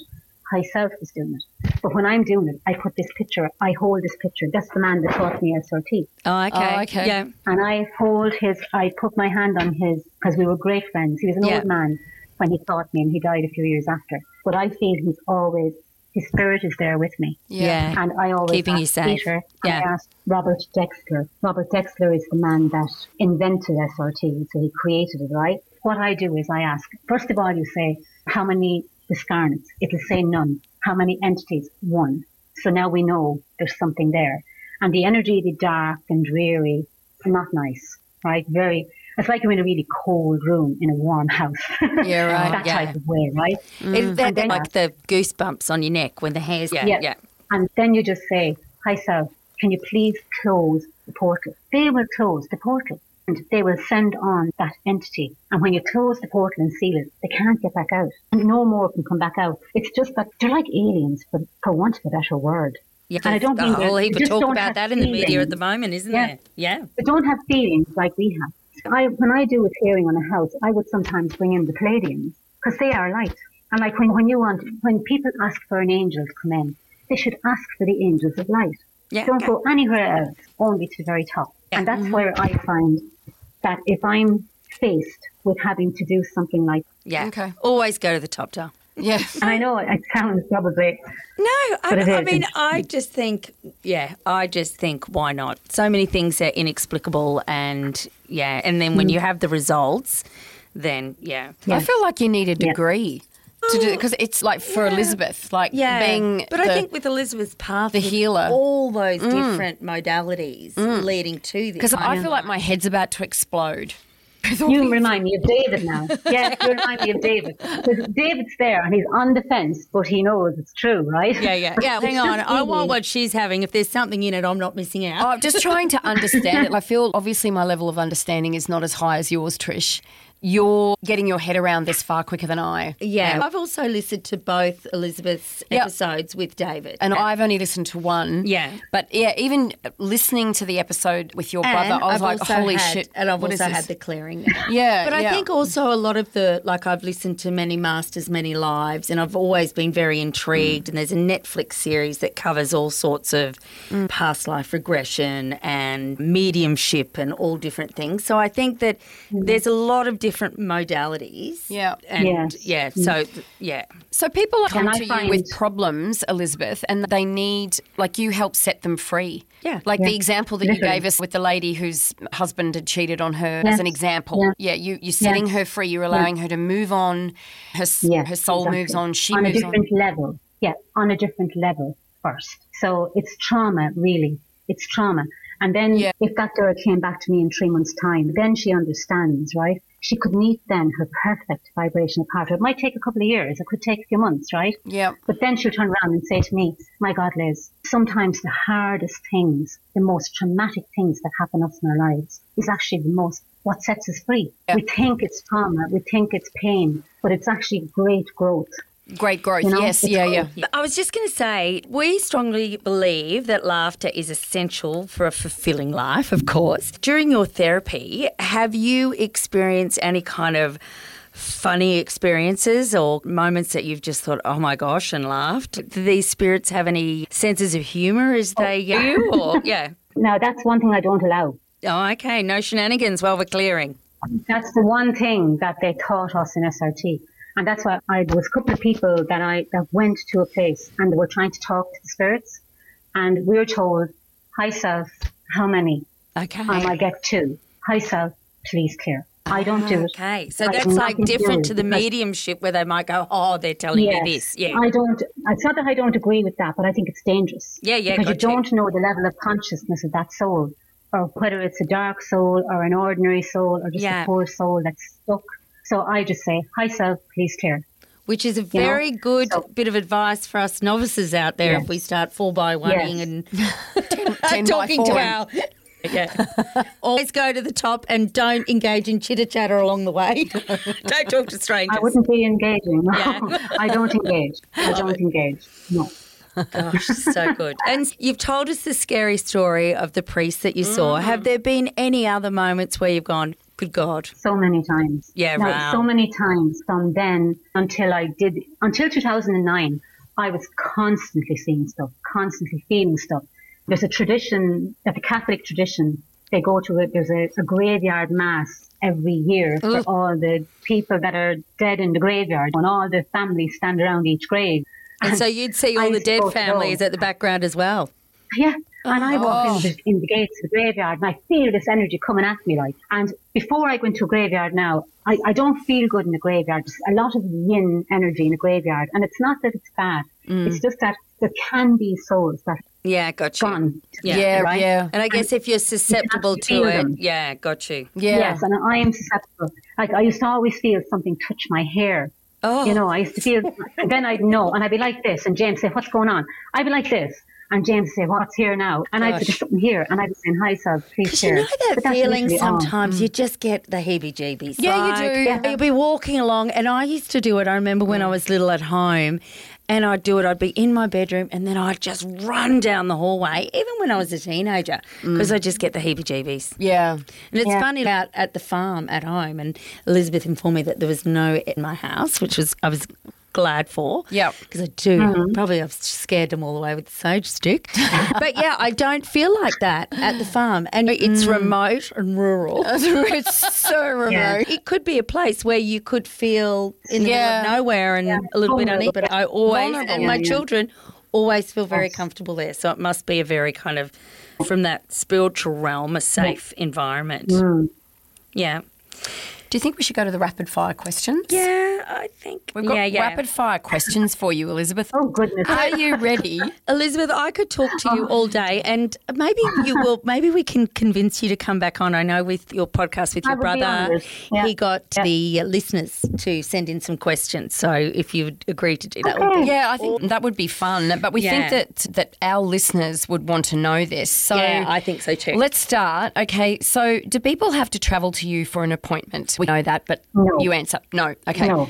High self is doing it. But when I'm doing it, I put this picture, I hold this picture. That's the man that taught me SRT. Oh, okay. Oh, okay. Yeah. And I hold his, I put my hand on his, because we were great friends. He was an Yeah. old man when he taught me and he died a few years after. But I feel he's always, his spirit is there with me. Yeah. And I always Keeping you ask safe. Peter, Yeah. I asked Robert Detzler. Robert Detzler is the man that invented SRT, so he created it, right? What I do is I ask, first of all, you say, how many discarnates? It'll say none. How many entities? One. So now we know there's something there. And the energy, the dark and dreary, not nice, right? Very, it's like you're in a really cold room in a warm house. Yeah, right, that yeah. type of way, right? Mm. Is that then- like the goosebumps on your neck when the hair's? Yeah. Yeah. Yeah. And then you just say, Hi, self, can you please close the portal? They will close the portal and they will send on that entity. And when you close the portal and seal it, they can't get back out. And no more can come back out. It's just that they're like aliens, for, for want of a better word. Yeah, And I don't a mean whole heap of talk about that in the media at the moment, isn't Yeah. there? Yeah. They don't have feelings like we have. I, when I do a clearing on a house, I would sometimes bring in the Pleiadians because they are light. And like when, when you want, when people ask for an angel to come in, they should ask for the angels of light. Yeah, Don't yeah. go anywhere else, only to the very top. And that's mm-hmm. where I find that if I'm faced with having to do something like, Yeah. Okay. Always go to the top jar. Yeah. I know it sounds probably, No, I, I mean, I just think, yeah, I just think, why not? So many things are inexplicable, and yeah, and then Mm. when you have the results, then yeah, I feel like you need a Yeah. degree to do because it's like for Elizabeth, like yeah. being. but the- I think with Elizabeth's path, the healer. Mm. all those different modalities leading to this, because I feel like my head's about to explode. you remind me of David now. Yeah, you remind me of David. Because David's there and he's on the fence, but he knows it's true, right? yeah, yeah, yeah. Hang on, I want what she's having. If there's something in it, I'm not missing out. I'm just trying to understand it. I feel obviously my level of understanding is not as high as yours, Trish. You're getting your head around this far quicker than I. Yeah, am. I've also listened to both Elizabeth's Yep. episodes with David, And I've only listened to one. Yeah. But yeah, even listening to the episode with your And brother, I was I've like, holy had- shit. And I've what also had the clearing. now. Yeah. But I yeah. think also a lot of the, like, I've listened to many masters, many lives, and I've always been very intrigued. And there's a Netflix series that covers all sorts of Mm. past life regression and mediumship and all different things. So I think that there's a lot of different modalities. Yeah. And Yes. yeah, mm. so yeah. So people come I to you with problems, Elizabeth, and they need like you help set them free. Yeah. Like the example that you gave us with the lady whose husband had cheated on her as an example. Yeah. Yeah, you you're setting her free. You're allowing her to move on. Her Yes, her soul exactly. moves on. She on moves on. On a different level. Yeah, on a different level first. So it's trauma, really. It's trauma. And then Yeah. if that girl came back to me in three months' time, then she understands, right? She could meet then her perfect vibrational partner. It might take a couple of years. It could take a few months, right? Yeah. But then she'll turn around and say to me, My God, Liz, sometimes the hardest things, the most traumatic things that happen to us in our lives is actually the most what sets us free. Yeah. We think it's trauma, we think it's pain, but it's actually great growth. Great growth. You know, yes. it's Yeah. cool. Yeah. I was just going to say, we strongly believe that laughter is essential for a fulfilling life, of course. During your therapy, have you experienced any kind of funny experiences or moments that you've just thought, oh my gosh, and laughed? Do these spirits have any senses of humour as oh. they you? Or, yeah. No, that's one thing I don't allow. Oh, okay. No shenanigans while we're clearing. That's the one thing that they taught us in SRT. And that's why I, there was a couple of people that I that went to a place and they were trying to talk to the spirits. And we were told, high self, how many? Okay. Um, I might get two. High self, please clear. I don't do it. Okay, so I that's like nothing to do different to the mediumship where they might go, oh, they're telling Yes. me this. Yeah. I don't, it's not that I don't agree with that, but I think it's dangerous. Yeah, yeah, Because you don't know the level of consciousness of that soul, or whether it's a dark soul or an ordinary soul or just Yeah. a poor soul that's stuck. So I just say, high self, please clear. Which is a know, very good so- bit of advice for us novices out there Yes. if we start four by oneing Yes. and Ten by talking to our. Yeah. Always go to the top and don't engage in chitter chatter along the way. don't talk to strangers. I wouldn't be engaging. No, Yeah. I don't engage. I don't engage. No. Gosh, so good. And you've told us the scary story of the priest that you saw. Mm. Have there been any other moments where you've gone, good God? So many times. Yeah, Now, wow. So many times from then until I did, until 2009, I was constantly seeing stuff, constantly feeling stuff. There's a tradition, that the Catholic tradition, they go to it, there's a, a graveyard mass every year for all the people that are dead in the graveyard and all the families stand around each grave. And so you'd see I all the dead families at the background as well. Yeah. And I walk Oh. in, the, in the gates of the graveyard and I feel this energy coming at me like. And before I go into a graveyard now, I, I don't feel good in the graveyard. There's a lot of yin energy in the graveyard. And it's not that it's bad. Mm. It's just that there can be souls that Yeah, got you. gone. Yeah. Yeah. Right? Yeah. And I guess if you're susceptible to feel it, them. yeah, got you. Yeah. Yes, and I am susceptible. Like I used to always feel something touch my hair. Oh, You know, I used to feel, then I'd know, and I'd be like this, and James say, "What's going on?" I'd be like this, And James would say, What's here now? And I'd say, There's something here. And I'd be saying, Hi, Sal, please Because you share. know that But feeling literally all. sometimes you mm. just get the heebie jeebies. Yeah, you do. Yeah. You'll be walking along, and I used to do it. I remember when I was little at home, and I'd do it. I'd be in my bedroom, and then I'd just run down the hallway, even when I was a teenager, because mm. I just get the heebie jeebies. Yeah. And it's Yeah. funny about at the farm at home, and Elizabeth informed me that there was no in my house, which was I was glad for. Yep. because I do mm-hmm. probably I've scared them all away with the sage stick, but yeah, I don't feel like that at the farm, and it's mm. remote and rural. it's so remote. Yeah. It could be a place where you could feel in the Yeah. middle of nowhere and a little bit uneasy. But I always, Vulnerable. and my Yeah, yeah. children always feel very comfortable there. So it must be a very kind of, from that spiritual realm, a safe environment. Mm. Yeah. Do you think we should go to the rapid fire questions? Yeah, I think. We've got yeah, yeah. rapid fire questions for you, Elizabeth. Oh, goodness. Are you ready? Elizabeth, I could talk to you all day, and maybe you will. Maybe we can convince you to come back on. I know with your podcast with your brother, honoured. Yeah. he got Yeah. the listeners to send in some questions. So if you would agree to do that, would be Yeah, I think that would be fun. But we Yeah. think that that our listeners would want to know this. So Yeah, I think so too. Let's start. Okay, so do people have to travel to you for an appointment? We know that, but No. you answer no. Okay. No.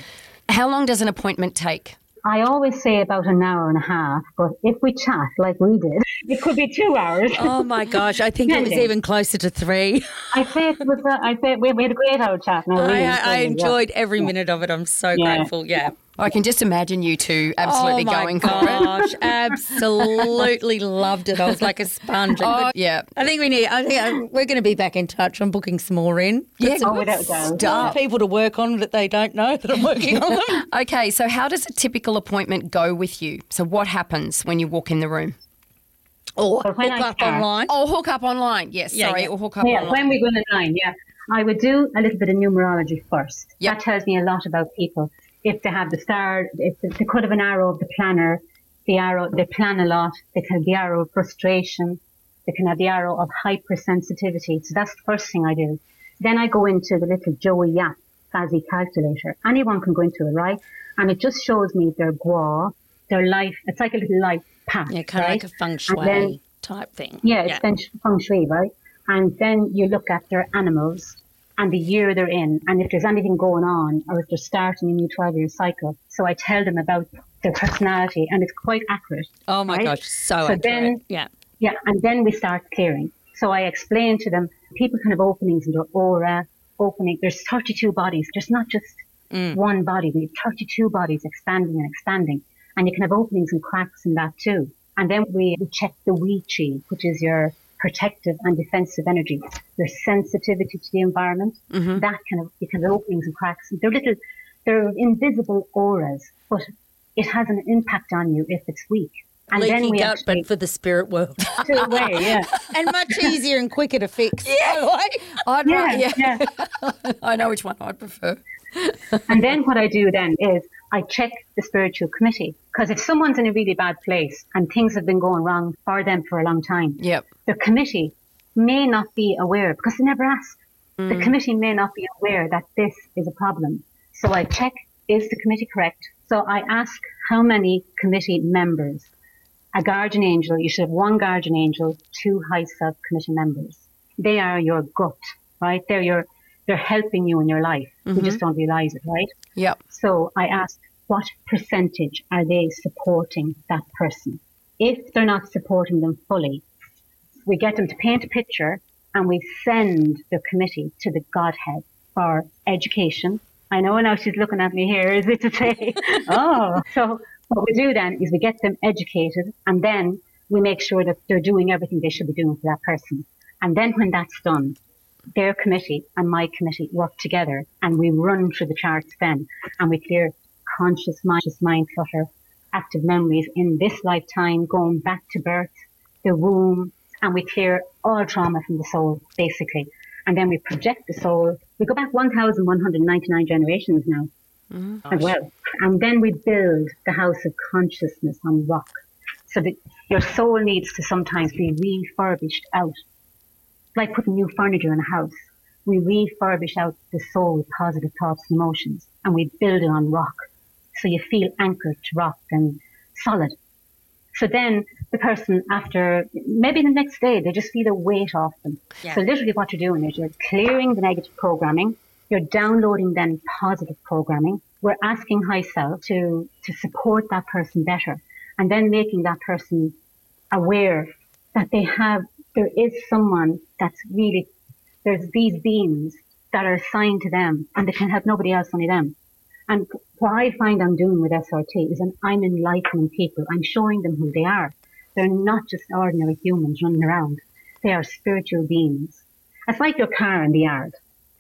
How long does an appointment take? I always say about an hour and a half, but if we chat like we did, it could be two hours. Oh my gosh, I think it was even closer to three. I say it was. Uh, I say we, we had a great hour chat. No, I, really, I really, yeah. enjoyed every minute of it. I'm so Yeah. grateful. Yeah. I can just imagine you two absolutely oh my going for it. gosh, absolutely loved it. I was like a sponge. I Oh yeah. I think we need. I think uh, we're going to be back in touch. I'm booking some more in. Yeah, Oh, good without a doubt. stuff. people to work on that they don't know that I'm working on them. Okay, so how does a typical appointment go with you? So what happens when you walk in the room? Or But when hook I up start- online. Oh, hook up online. Yes, Yeah, sorry, yeah. or hook up Yeah, online. when we go online, yeah. I would do a little bit of numerology first. Yep. That tells me a lot about people. If they have the star, if the, the cut of an arrow of the planner, the arrow, they plan a lot, they can have the arrow of frustration, they can have the arrow of hypersensitivity. So that's the first thing I do. Then I go into the little Joey Yap Fuzzy calculator. Anyone can go into it, right? And it just shows me their gua, their life. It's like a little life path. Yeah, kind right? of like a feng shui then- type thing. Yeah, it's feng, feng shui, right? And then you look at their animals and the year they're in, and if there's anything going on, or if they're starting a new 12 year cycle. So I tell them about their personality, and it's quite accurate. Oh my right? gosh, so, So accurate. then- yeah. Yeah, and then we start clearing. So I explain to them, people can have openings in their aura, opening. There's 32 bodies. There's not just mm. one body. We have 32 bodies expanding and expanding. And you can have openings and cracks in that too. And then we we check the Wei Qi, which is your protective and defensive energy, their sensitivity to the environment. Mm-hmm. That kind of, can have openings and cracks. They're little, they're invisible auras, but it has an impact on you if it's weak. And Leaky then we gut, actually but for the spirit world. yeah. and much easier and quicker to fix. Yeah. I'd Yeah, yeah. yeah. I know which one I'd prefer. And then what I do then is I check the spiritual committee. Because if someone's in a really bad place and things have been going wrong for them for a long time, Yep. the committee may not be aware because they never asked. The mm. committee may not be aware that this is a problem. So I check, is the committee correct? So I ask how many committee members. A guardian angel, you should have one guardian angel, two high self committee members. They are your gut, right? They're your, they're helping you in your life. You just mm-hmm. don't realize it, right? Yep. So I ask, what percentage are they supporting that person? If they're not supporting them fully, we get them to paint a picture and we send the committee to the Godhead for education. I know now she's looking at me here, is it to say, oh, so what we do then is we get them educated and then we make sure that they're doing everything they should be doing for that person. And then when that's done, their committee and my committee work together and we run through the charts then and we clear conscious, conscious mind clutter, active memories in this lifetime, going back to birth, the womb, and we clear all trauma from the soul, basically. And then we project the soul. We go back 1,199 generations now mm-hmm. as well. And then we build the house of consciousness on rock. So that your soul needs to sometimes be refurbished out like putting new furniture in a house. We refurbish out the soul with positive thoughts and emotions and we build it on rock. So you feel anchored to rock and solid. So then the person after maybe the next day, they just feel a weight off them. Yeah. So literally what you're doing is you're clearing the negative programming, you're downloading then positive programming. We're asking high self to, to support that person better and then making that person aware that they have, there is someone that's really, there's these beings that are assigned to them and they can help nobody else, only them. And what I find I'm doing with SRT is I'm, I'm enlightening people. I'm showing them who they are. They're not just ordinary humans running around. They are spiritual beings. It's like your car in the yard.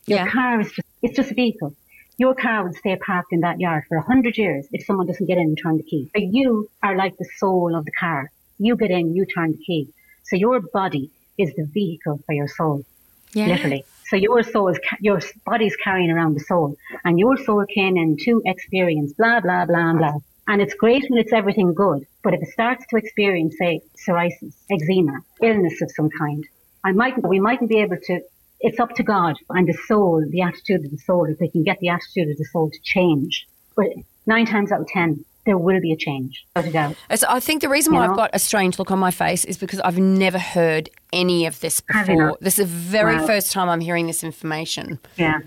Your Yeah. car is just, it's just a vehicle. Your car would stay parked in that yard for a hundred years if someone doesn't get in and turn the key. But you are like the soul of the car. You get in, you turn the key. So your body is the vehicle for your soul Yeah. literally. So your soul is, ca- your body's carrying around the soul, and your soul came in to experience blah blah blah blah. And it's great when it's everything good, but if it starts to experience, say, psoriasis, eczema, illness of some kind, I might, we mightn't be able to. It's up to God and the soul, the attitude of the soul, if they can get the attitude of the soul to change. But nine times out of ten, there will be a change, without. So I think the reason why You I've got a strange look on my face is because I've never heard any of this before. This is the very Wow. first time I'm hearing this information. Yeah.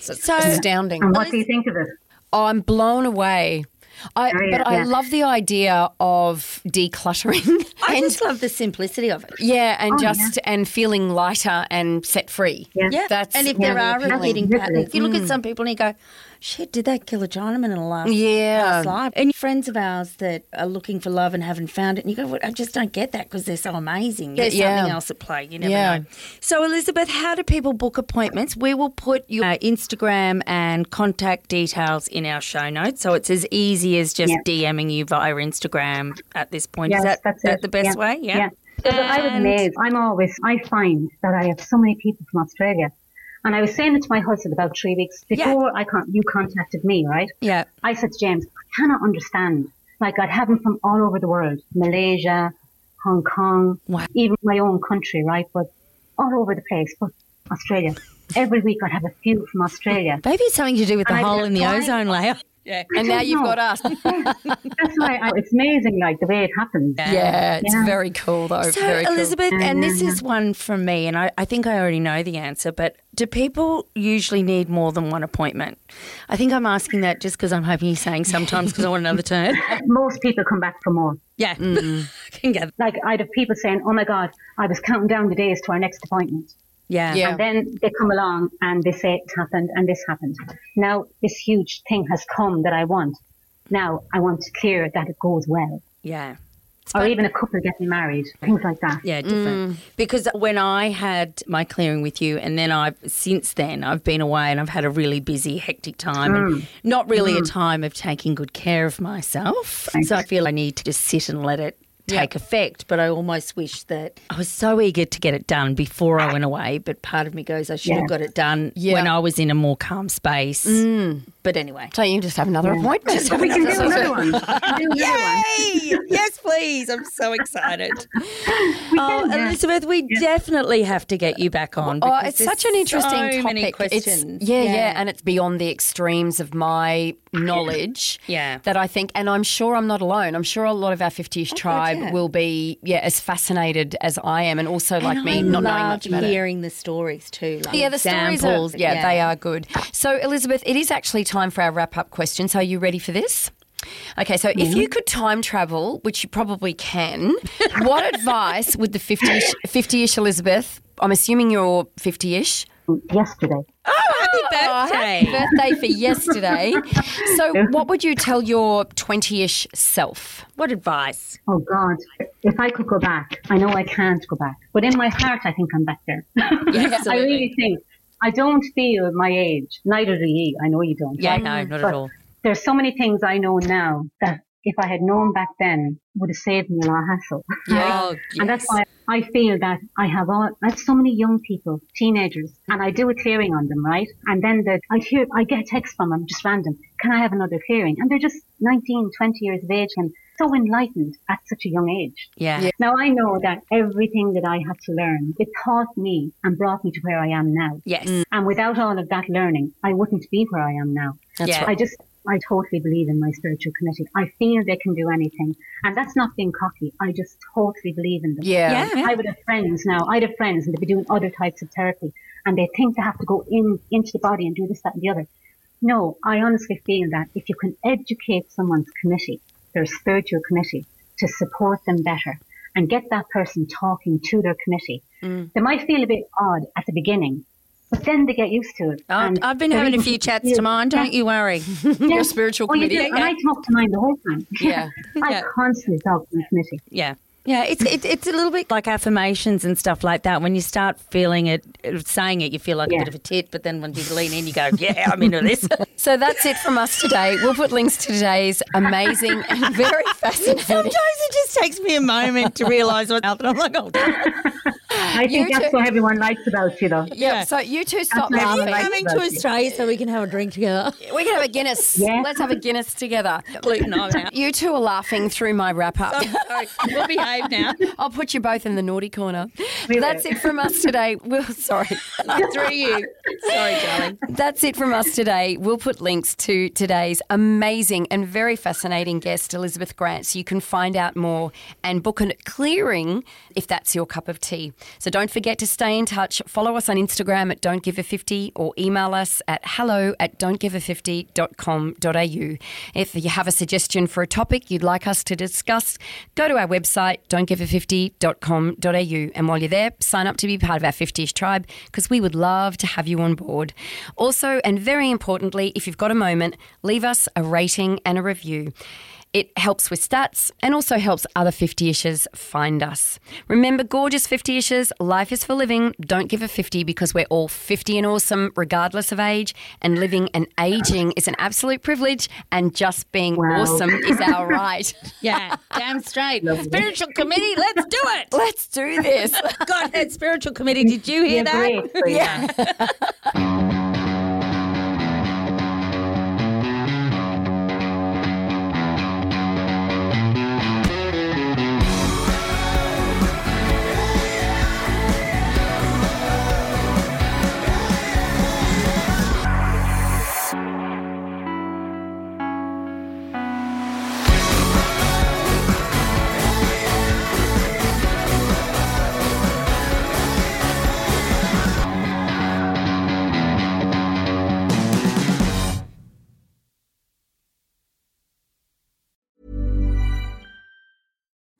So it's So- astounding. And what do you think of it? Oh, I'm blown away. I, Oh, yeah, but I yeah. love the idea of decluttering. I and, just love the simplicity of it. yeah, and Oh, just and feeling lighter and set free. Yeah. Yeah, That's and if really there are appealing. repeating Literally. patterns, you look at mm. some people and you go, "Shit, did that kill a Chinaman in a last Yeah. past life?" And friends of ours that are looking for love and haven't found it, and you go, well, "I just don't get that because they're so amazing." There's Yeah. something else at play. You never Yeah. know. So, Elizabeth, how do people book appointments? We will put your uh, Instagram and contact details in our show notes, so it's as easy as just Yeah. DMing you via Instagram at this point. Yes, Is that, that's that the best Yeah. way? Yeah. Because I was And- amazed. I'm always, I find that I have so many people from Australia. And I was saying it to my husband about three weeks Yeah. before I con- you contacted me, right? Yeah. I said to James, I cannot understand. Like I'd have them from all over the world, Malaysia, Hong Kong, Wow. even my own country, right? But all over the place, but Australia. Every week I'd have a few from Australia. Maybe it's something to do with the I hole in the ozone layer. Yeah. And now don't you've got us. That's why I, it's amazing, like the way it happens. yeah, it's Yeah. very cool though. So, very cool. Elizabeth, and this is one from me, and I, I think I already know the answer, but do people usually need more than one appointment? I think I'm asking that just because I'm hoping you're saying sometimes because I want another turn. Most people come back for more. Yeah. Mm. Can get like I'd have people saying, "Oh my God, I was counting down the days to our next appointment," Yeah. Yeah. and then they come along and they say it happened and this happened. Now this huge thing has come that I want. Now I want to clear that it goes well, Yeah. or even a couple getting married, things like that. Yeah, different. Mm. Because when I had my clearing with you, and then I've since then I've been away and I've had a really busy, hectic time, and mm. not really a mm. time of taking good care of myself. So I feel I need to just sit and let it take effect. But I almost wish that I was so eager to get it done before I went away. But part of me goes, I should Yeah. have got it done Yeah. when I was in a more calm space. Mm. But anyway. So you just have another mm. appointment. We can do another one. We can do another one. Yay! yes, please. I'm so excited. oh, Elizabeth, we definitely have to get you back on. Oh, it's such an interesting so topic. Many It's, questions. yeah, yeah, and it's beyond the extremes of my knowledge. Yeah. that I think, and I'm sure I'm not alone. I'm sure a lot of our 50ish tribe yeah. will be, yeah, as fascinated as I am, and also like And me, I not knowing much about it. hearing the stories too. Like Yeah, the stories examples. are, yeah, they are good. So, Elizabeth, it is actually time for our wrap up question. So, are you ready for this? Okay, so if you could time travel, which you probably can, what advice would the 50ish, 50ish Elizabeth, I'm assuming you're 50ish, Yesterday, oh, Happy Oh, happy birthday for yesterday. So, what would you tell your 20 ish self? What advice? oh God, if I could go back, I know I can't go back, but in my heart, I think I'm back there. I absolutely. really think. I don't feel my age. Neither do you. I know you don't. Yeah, right? no, not But at all. There's so many things I know now that if I had known back then would have saved me a lot of hassle. Oh, And that's why I feel that I have all, I have so many young people, teenagers, and I do a clearing on them, right? And then the, I hear, I get texts from them, just random. Can I have another clearing? And they're just 19, 20 years of age and so enlightened at such a young age. Yeah. Now I know that everything that I had to learn, it taught me and brought me to where I am now. Yes. Mm. And without all of that learning, I wouldn't be where I am now. That's I just, I totally believe in my spiritual committee. I feel they can do anything. And that's not being cocky. I just totally believe in them. Yeah. Yeah. I would have friends now. I'd have friends and they'd be doing other types of therapy and they think they have to go in into the body and do this, that and the other. No, I honestly feel that if you can educate someone's committee, their spiritual committee, to support them better and get that person talking to their committee, mm. they might feel a bit odd at the beginning, but then they get used to it. Oh, I've been having a few chats to mine, don't Yeah. you worry. Your spiritual you committee. do? And I talk to mine the whole time. Yeah. I Yeah. constantly talk to my committee. Yeah. Yeah, it's it, it's a little bit like affirmations and stuff like that. When you start feeling it, saying it, you feel like a bit of a tit, but then when you lean in, you go, "Yeah, I'm into this." So that's it from us today. We'll put links to today's amazing and very fascinating. Sometimes it just takes me a moment to realise what's out there. I'm like, "Oh, I think You that's too. what everyone likes about you, though. Yeah. So you two stop what everyone laughing. likes coming to. Australia so we can have a drink together. We can have a Guinness. Yeah. Let's have a Guinness together. Gluten, I'm out. You two are laughing through my wrap up. Sorry, we'll behave now. I'll put you both in the naughty corner. We That's it from us today. We'll, sorry. Through you. Sorry, darling. That's it from us today. We'll put links to today's amazing and very fascinating guest, Elizabeth Grant, so you can find out more and book a clearing if that's your cup of tea. So don't forget to stay in touch. Follow us on Instagram at Don't Give a 50 or email us at hello at don'tgive50.com.au. If you have a suggestion for a topic you'd like us to discuss, go to our website, don'tgive50.com.au. And while you're there, sign up to be part of our 50ish tribe because we would love to have you on board. Also, and very importantly, if you've got a moment, leave us a rating and a review. It helps with stats and also helps other 50ishers find us. Remember, gorgeous 50ishers, life is for living. Don't give a 50 because we're all 50 and awesome, regardless of age. And living and aging is an absolute privilege, and just being Wow. awesome is our right. Yeah, damn straight. Spiritual committee, let's do it. Let's do this. Godhead spiritual committee, did you hear Yeah, that? great. Yeah.